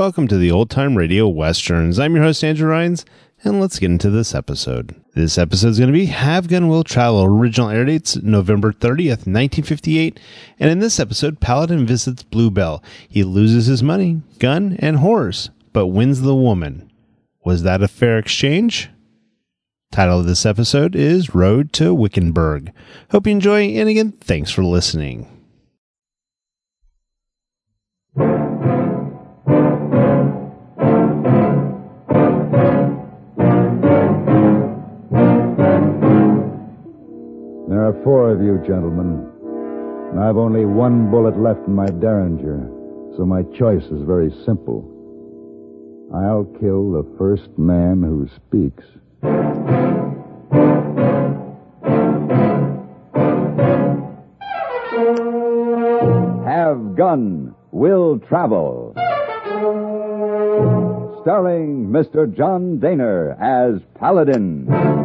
Welcome to the Old Time Radio Westerns. I'm your host, Andrew Rhynes, and let's get into this episode. This episode is going to be Have Gun Will Travel. Original air dates November 30th, 1958. And in this episode, Paladin visits Bluebell. He loses his money, gun, and horse, but wins the woman. Was that a fair exchange? Title of this episode is Road to Wickenburg. Hope you enjoy, and again, thanks for listening. There are four of you, gentlemen. And I've only one bullet left in my Derringer, so my choice is very simple. I'll kill the first man who speaks. Have Gun Will Travel. Starring Mr. John Dehner as Paladin.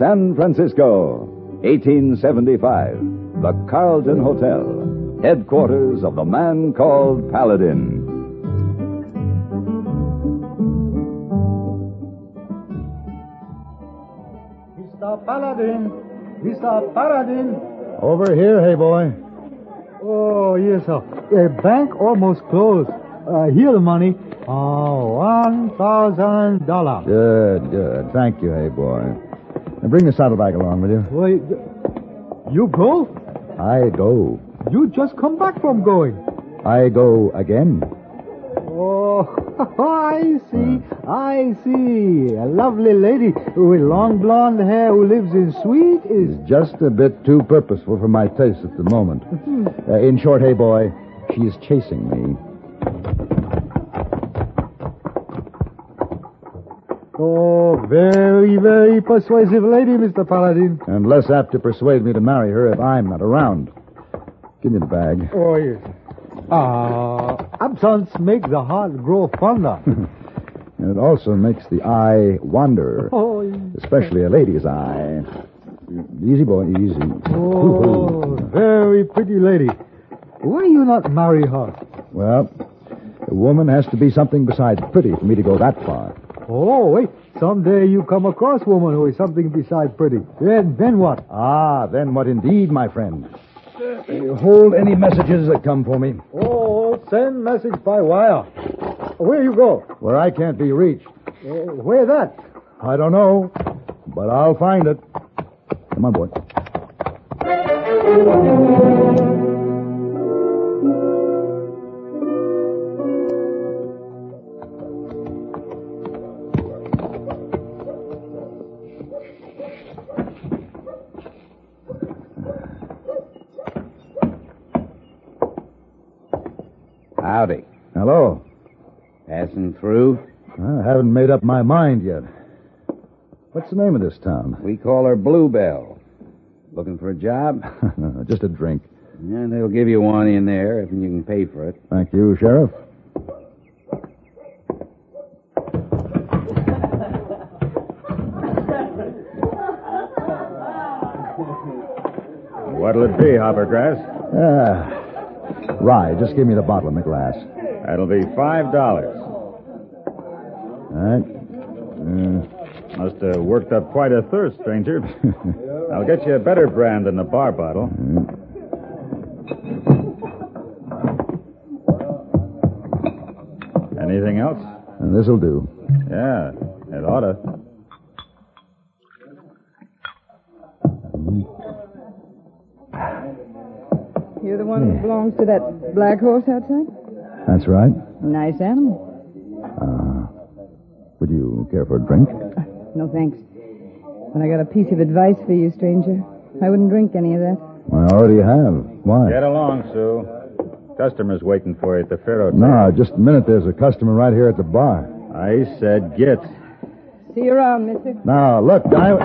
San Francisco, 1875. The Carlton Hotel, headquarters of the man called Paladin. Mr. Paladin! Mr. Paladin! Over here, hey boy. Oh, yes, sir. A bank almost closed. Uh, here the money. Oh, one thousand dollars. Good, good. Thank you, hey boy. Now bring the saddlebag along, will you? Wait, you go? I go. You just come back from going. I go again. Oh, I see. I see. A lovely lady with long blonde hair who lives in Sweet is. It's just a bit too purposeful for my taste at the moment. Uh, in short, hey boy, she is chasing me. Oh, very, very persuasive lady, Mr. Paladin. And less apt to persuade me to marry her if I'm not around. Give me the bag. Oh, yes. Ah, absence makes the heart grow fonder. And it also makes the eye wander, oh, yes. especially a lady's eye. Easy, boy, easy. oh, very pretty lady. Why you not marry her? Well, a woman has to be something besides pretty for me to go that far. Oh, wait. Someday you come across woman who is something besides pretty. Then, then what? Ah, then what indeed, my friend? Uh, hold any messages that come for me. Oh, send message by wire. Where you go? Where I can't be reached. Uh, where that? I don't know, but I'll find it. Come on, boy. Through? I haven't made up my mind yet. What's the name of this town? We call her Bluebell. Looking for a job? Just a drink. Yeah, they'll give you one in there if you can pay for it. Thank you, Sheriff. What'll it be, Hoppergrass? Ah, rye. Just give me the bottle and the glass. That'll be five dollars. All right. Uh, Must have worked up quite a thirst, stranger. I'll get you a better brand than the bar bottle. Anything else? and this'll do. Yeah, it oughta. You're the one who belongs to that black horse outside? That's right. Nice animal. Uh, would you care for a drink? No thanks. But I got a piece of advice for you, stranger. I wouldn't drink any of that. I already have. Why? Get along, Sue. Customer's waiting for you at the Faro. No, just a minute. There's a customer right here at the bar. I said get. See you around, mister. Now, look, I.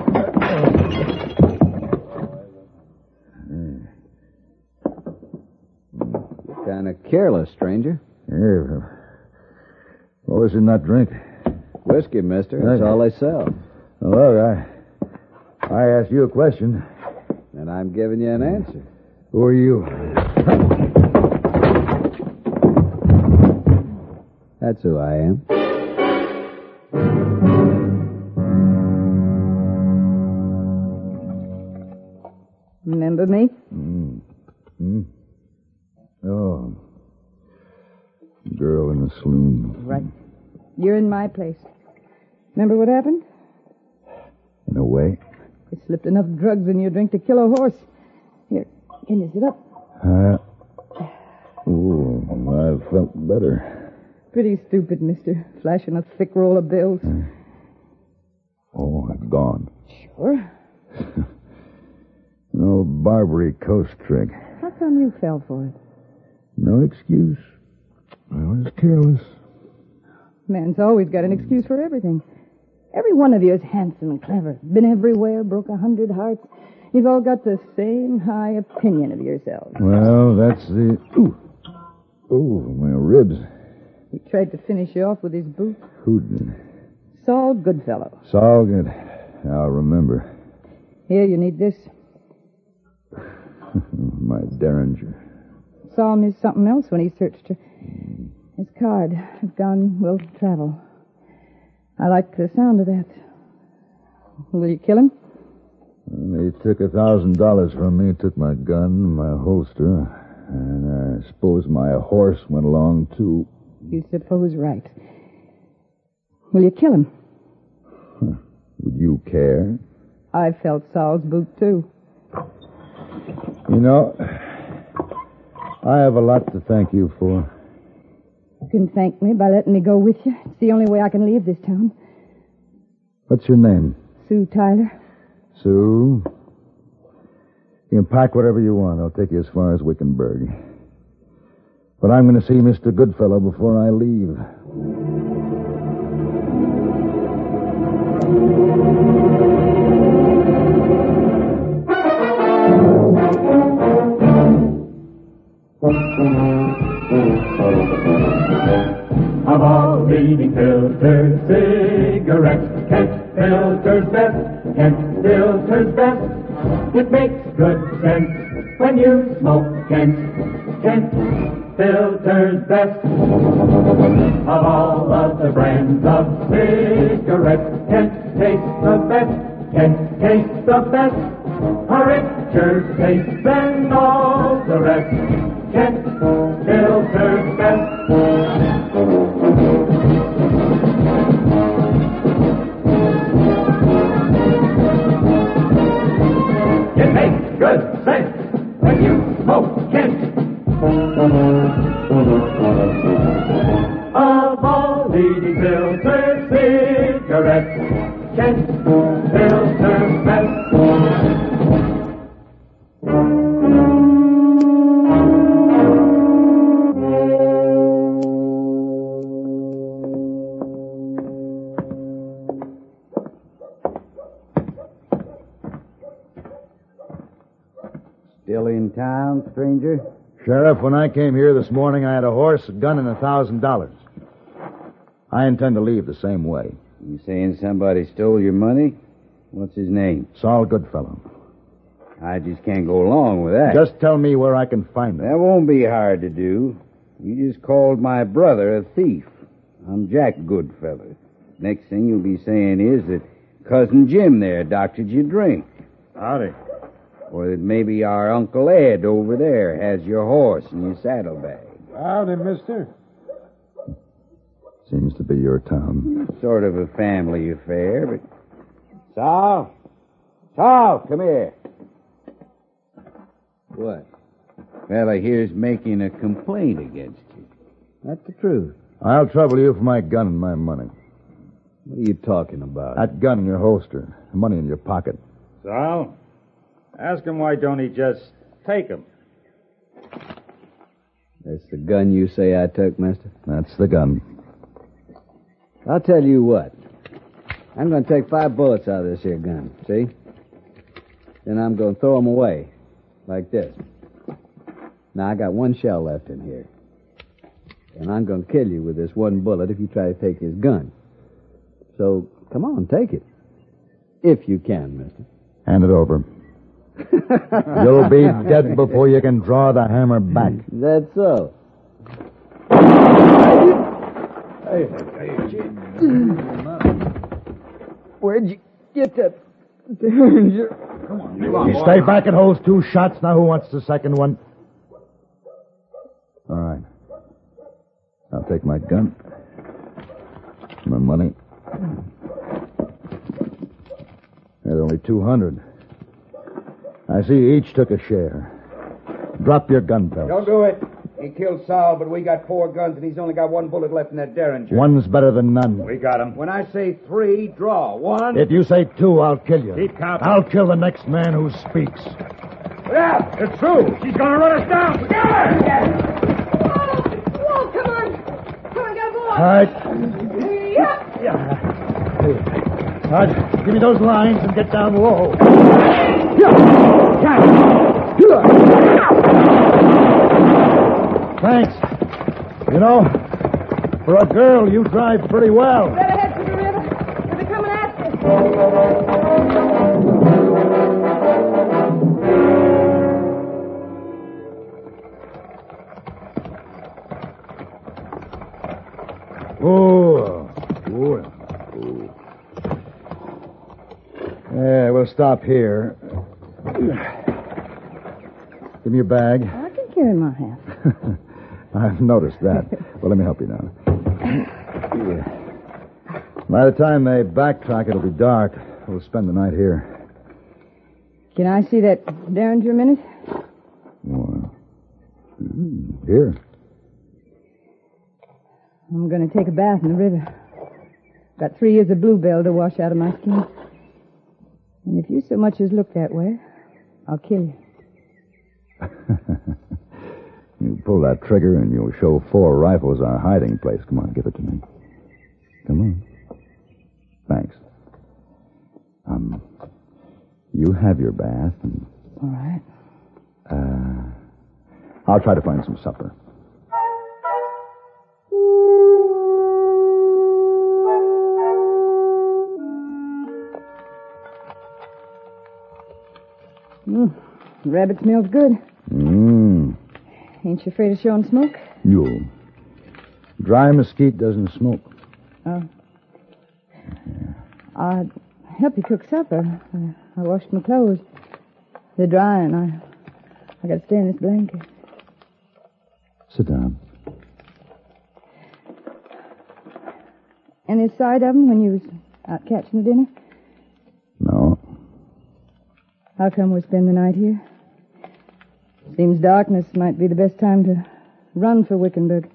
Kind of careless, stranger. Here. What was in that drink? Whiskey, mister. That's all they sell. Look, I, I asked you a question. And I'm giving you an answer. Who are you? That's who I am. Remember me? Mm. Mm. Oh. Girl in the saloon. Right. You're in my place. Remember what happened? In a way. You slipped enough drugs in your drink to kill a horse. Here, can you sit up? Uh, oh, I felt better. Pretty stupid, mister. Flashing a thick roll of bills. Oh, it's gone. Sure. no Barbary coast trick. How come you fell for it? No excuse. I was careless. Man's always got an excuse for everything. Every one of you is handsome and clever. Been everywhere, broke a hundred hearts. You've all got the same high opinion of yourselves. Well, that's the. Ooh. Ooh, my ribs. He tried to finish you off with his boot. Who did? Saul Goodfellow. Saul, good. I'll remember. Here, you need this. My Derringer. Saul missed something else when he searched her. His card. Gun will travel. I like the sound of that. Will you kill him? They took a thousand dollars from me, took my gun, my holster, and I suppose my horse went along too. You suppose right. Will you kill him? Would you care? I felt Saul's boot, too. You know, I have a lot to thank you for. You can thank me by letting me go with you. It's the only way I can leave this town. What's your name? Sue Tyler. Sue. You can pack whatever you want. I'll take you as far as Wickenburg. But I'm going to see Mr. Goodfellow before I leave. Filters best, Kent filters best. It makes good sense when you smoke Kent, Kent filters best. Of all of the brands of cigarettes, Kent tastes the best, Kent tastes the best. A richer taste than all the rest, Kent filters best. It makes good sense when you smoke Kent. Of all leading filter cigarettes, Kent stranger? Sheriff, when I came here this morning, I had a horse, a gun, and a thousand dollars. I intend to leave the same way. You saying somebody stole your money? What's his name? Saul Goodfellow. I just can't go along with that. Just tell me where I can find him. That won't be hard to do. You just called my brother a thief. I'm Jack Goodfellow. Next thing you'll be saying is that cousin Jim there doctored your drink. Howdy. Or that maybe our Uncle Ed over there has your horse and your saddlebag. Howdy, mister. Seems to be your town. Sort of a family affair, but. Saul? Saul, come here. What? Fella here's making a complaint against you. That's the truth. I'll trouble you for my gun and my money. What are you talking about? That gun in your holster, the money in your pocket. Sal, ask him why don't he just take him? That's the gun you say I took, mister? That's the gun. I'll tell you what. I'm going to take five bullets out of this here gun, see? Then I'm going to throw them away, like this. Now, I got one shell left in here. And I'm going to kill you with this one bullet if you try to take his gun. So, come on, take it. If you can, mister. Hand it over. You'll be dead before you can draw the hammer back. That's so. Where'd you get that Derringer? You stay back at those two shots. Now, who wants the second one? All right. I'll take my gun. My money. There's only 200. I see each took a share. Drop your gun belts. Don't do it. He killed Sal, but we got four guns, and he's only got one bullet left in that Derringer. One's better than none. We got him. When I say three, draw. One. If you say two, I'll kill you. Keep counting. I'll kill the next man who speaks. Yeah, It's true. She's going to run us down. We got her. Whoa, come on. Come on, get aboard. All right. Yep. All right. Give me those lines and get down low. Thanks. You know, for a girl, you drive pretty well. Better head to the river. They'll be coming after us. Stop here. Give me your bag. I can carry my hand. I've noticed that. well, let me help you now. By the time they backtrack, it'll be dark. We'll spend the night here. Can I see that Derringer a minute? Well, mm, here. I'm going to take a bath in the river. Got three years of bluebell to wash out of my skin. And if you so much as look that way, I'll kill you. You pull that trigger and you'll show four rifles our hiding place. Come on, give it to me. Come on. Thanks. Um, you have your bath, and All right. uh, I'll try to find some supper. Mm, rabbit smells good. Mmm. Ain't you afraid of showing smoke? You. Dry mesquite doesn't smoke. Oh. I'd help you cook supper. I, I washed my clothes. They're dry, and I, I got to stay in this blanket. Sit down. Any sight of 'em when you was out catching the dinner? How come we spend the night here? Seems darkness might be the best time to run for Wickenburg.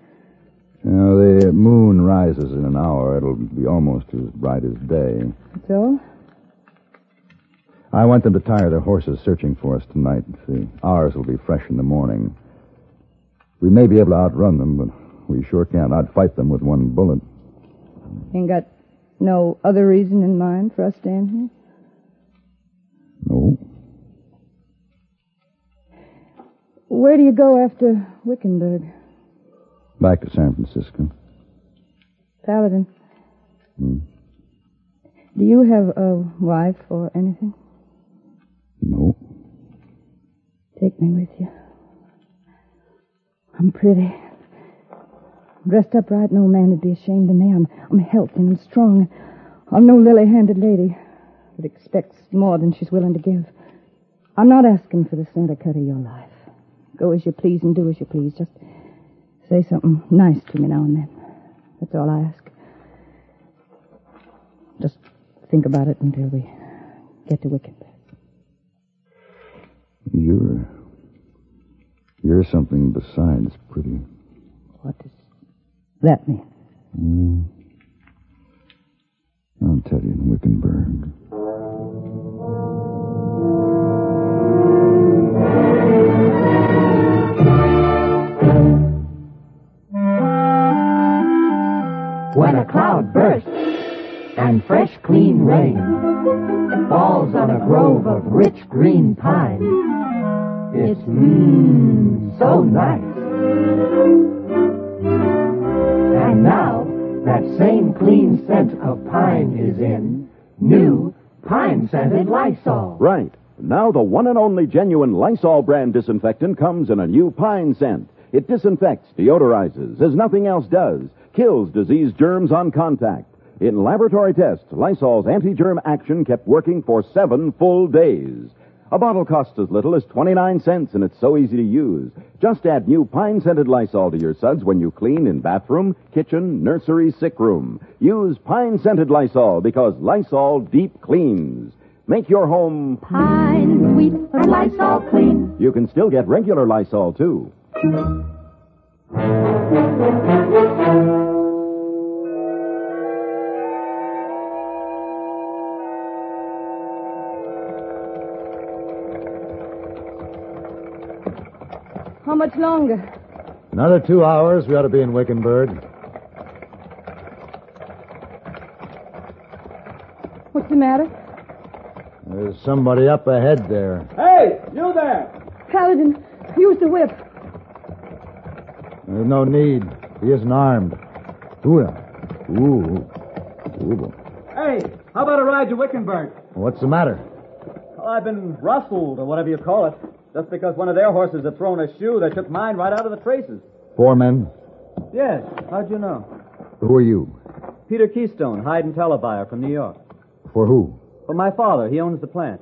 You know, the moon rises in an hour. It'll be almost as bright as day. So? I want them to tire their horses searching for us tonight. See, ours will be fresh in the morning. We may be able to outrun them, but we sure can't outfight them with one bullet. Ain't got no other reason in mind for us staying here? No. Where do you go after Wickenburg? Back to San Francisco. Paladin. Hmm. Do you have a wife or anything? No. Take me with you. I'm pretty. I'm Dressed up right, no man would be ashamed of me. I'm, I'm healthy and strong. I'm no lily-handed lady that expects more than she's willing to give. I'm not asking for the center cut of your life. Go as you please and do as you please. Just say something nice to me now and then. That's all I ask. Just think about it until we get to Wickenburg. You're. You're something besides pretty. What does that mean? Hmm. I'll tell you in Wickenburg. When a cloud bursts and fresh, clean rain falls on a grove of rich green pine, it's mmm, so nice. And now, that same clean scent of pine is in new pine scented Lysol. Right. Now the one and only genuine Lysol brand disinfectant comes in a new pine scent. It disinfects, deodorizes, as nothing else does, kills disease germs on contact. In laboratory tests, Lysol's anti-germ action kept working for seven full days. A bottle costs as little as 29 cents and it's so easy to use. Just add new pine-scented Lysol to your suds when you clean in bathroom, kitchen, nursery, sick room. Use pine-scented Lysol because Lysol deep cleans. Make your home Pine sweet or Lysol clean. You can still get regular Lysol too. How much longer? Another two hours, we ought to be in Wickenburg. What's the matter? There's somebody up ahead there. Hey, you there! Paladin, use the whip. There's no need. He isn't armed. Ooh. Ooh. Ooh. Hey, how about a ride to Wickenburg? What's the matter? Well, I've been rustled, or whatever you call it. Just because one of their horses had thrown a shoe, they took mine right out of the traces. Four men. Yes, how'd you know? Who are you? Peter Keystone, hide and tallow buyer from New York. For who? For my father, he owns the plant.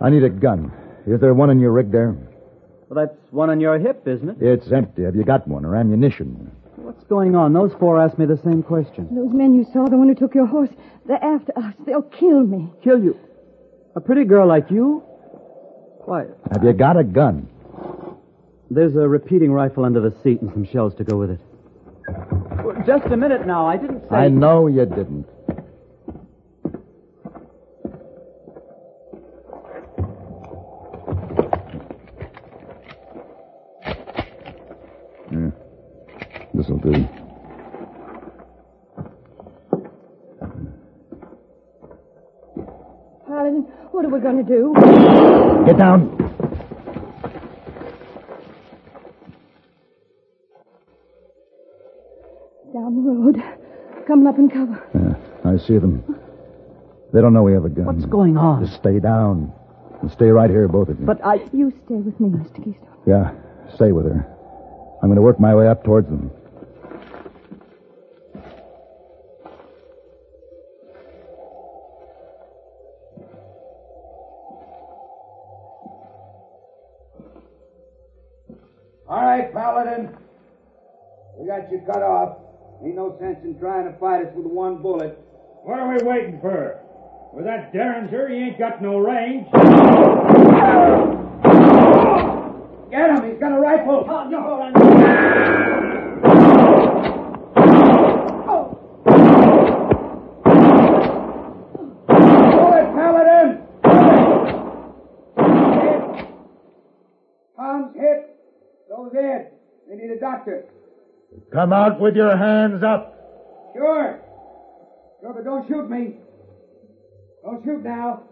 I need a gun. Is there one in your rig there? Well, that's one on your hip, isn't it? It's empty. Have you got one or ammunition? What's going on? Those four asked me the same question. Those men you saw, the one who took your horse, they're after us. They'll kill me. Kill you? A pretty girl like you? Why, Have you got a gun? there's a repeating rifle under the seat and some shells to go with it. Well, just a minute now. I didn't say. I know you didn't. Yeah. This'll do. Paladin, what are we going to do? Get down. Down the road. Coming up in cover. Yeah, I see them. They don't know we have a gun. What's going on? Just stay down. And stay right here, both of you. But I. You stay with me, Mr. Keystone. Yeah, stay with her. I'm going to work my way up towards them. All right, Paladin. We got you cut off. Ain't no sense in trying to fight us with one bullet. What are we waiting for? With that Derringer, he ain't got no range. Get him! He's got a rifle! Oh, bullet, They doctor. Come out with your hands up. Sure. Sure, but don't shoot me. Don't shoot now.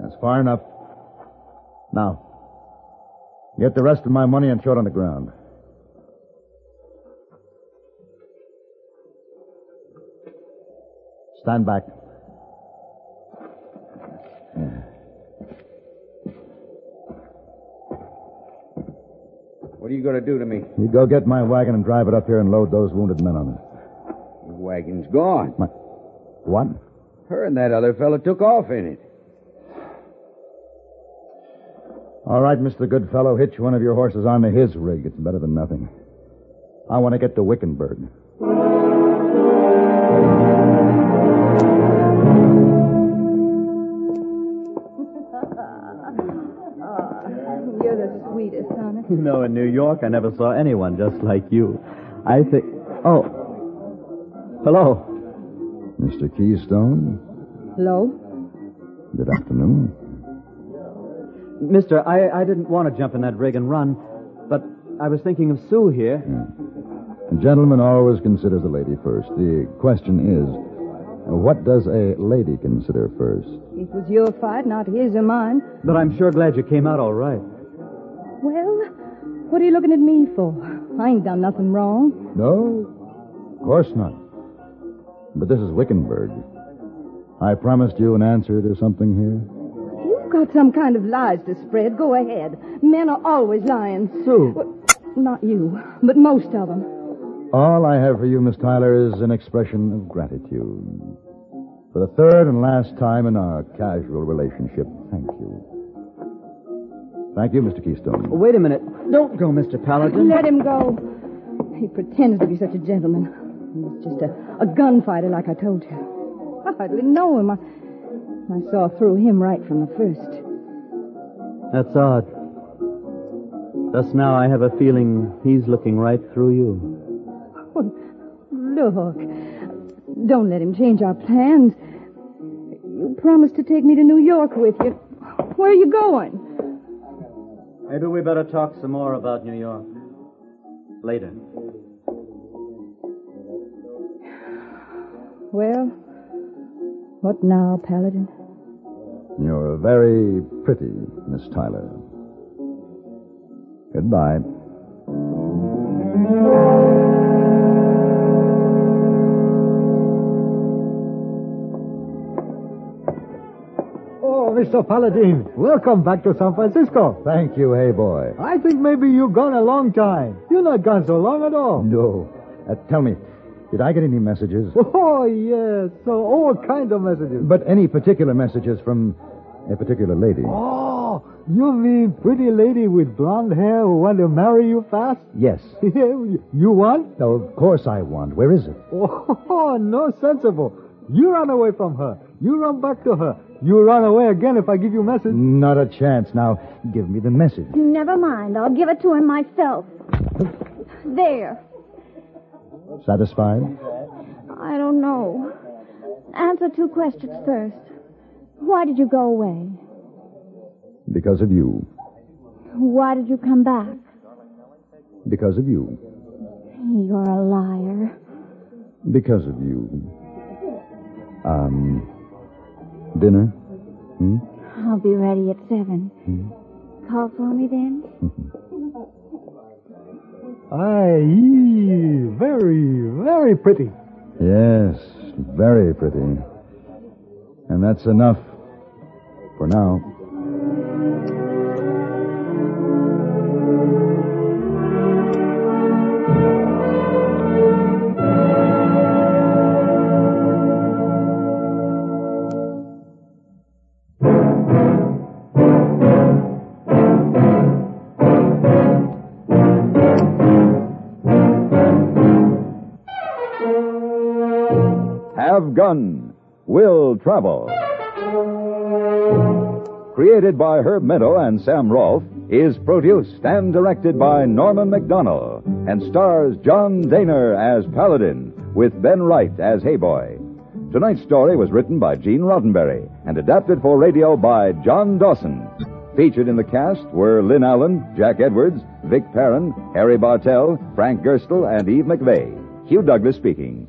That's far enough. Now, get the rest of my money and throw it on the ground. Stand back. What are you going to do to me? You go get my wagon and drive it up here and load those wounded men on it. The wagon's gone. My... What? Her and that other fellow took off in it. All right, Mr. Goodfellow, hitch one of your horses onto his rig. It's better than nothing. I want to get to Wickenburg. Know, in New York, I never saw anyone just like you. I think. Oh. Hello. Mr. Keystone, Hello? good afternoon. Mister, I, I didn't want to jump in that rig and run, but I was thinking of Sue here. Hmm. A gentleman always considers the lady first. The question is, what does a lady consider first? It was your fight, not his or mine. But I'm sure glad you came out all right. Well, what are you looking at me for? I ain't done nothing wrong. No, of course not. But this is Wickenburg. I promised you an answer to something here. You've got some kind of lies to spread. Go ahead. Men are always lying. Sue. Well, not you, but most of them. All I have for you, Miss Tyler, is an expression of gratitude. For the third and last time in our casual relationship, thank you. Thank you, Mr. Keystone. Oh, wait a minute. Don't go, Mr. Paladin. Let him go. He pretends to be such a gentleman. He's just a, a gunfighter, like I told you. I hardly know him. I, I saw through him right from the first. That's odd. Thus now I have a feeling he's looking right through you. Look, don't let him change our plans. You promised to take me to New York with you. Where are you going? Maybe we better talk some more about New York. Later. Well, what now, Paladin? You're very pretty, Miss Tyler. Goodbye. Mr. Paladin, welcome back to San Francisco. Thank you, hey boy. I think maybe you've gone a long time. You're not gone so long at all. No. Uh, tell me, did I get any messages? Oh, yes. So all kinds of messages. But any particular messages from a particular lady? Oh, you mean pretty lady with blonde hair who want to marry you fast? Yes. you want? No, of course I want. Where is it? Oh, no sensible. You run away from her. You run back to her. You run away again if I give you a message. Not a chance. Now, give me the message. Never mind. I'll give it to him myself. There. Satisfied? I don't know. Answer two questions first. Why did you go away? Because of you. Why did you come back? Because of you. You're a liar. Because of you. Um, dinner? Hmm? I'll be ready at seven. Call for me then? Aye, very, very pretty. Yes, very pretty. And that's enough for now. Travel. Created by Herb Meadow and Sam Rolfe, is produced and directed by Norman MacDonnell and stars John Dehner as Paladin with Ben Wright as Heyboy. Tonight's story was written by Gene Roddenberry and adapted for radio by John Dawson. Featured in the cast were Lynn Allen, Jack Edwards, Vic Perrin, Harry Bartell, Frank Gerstle, and Eve McVeagh. Hugh Douglas speaking.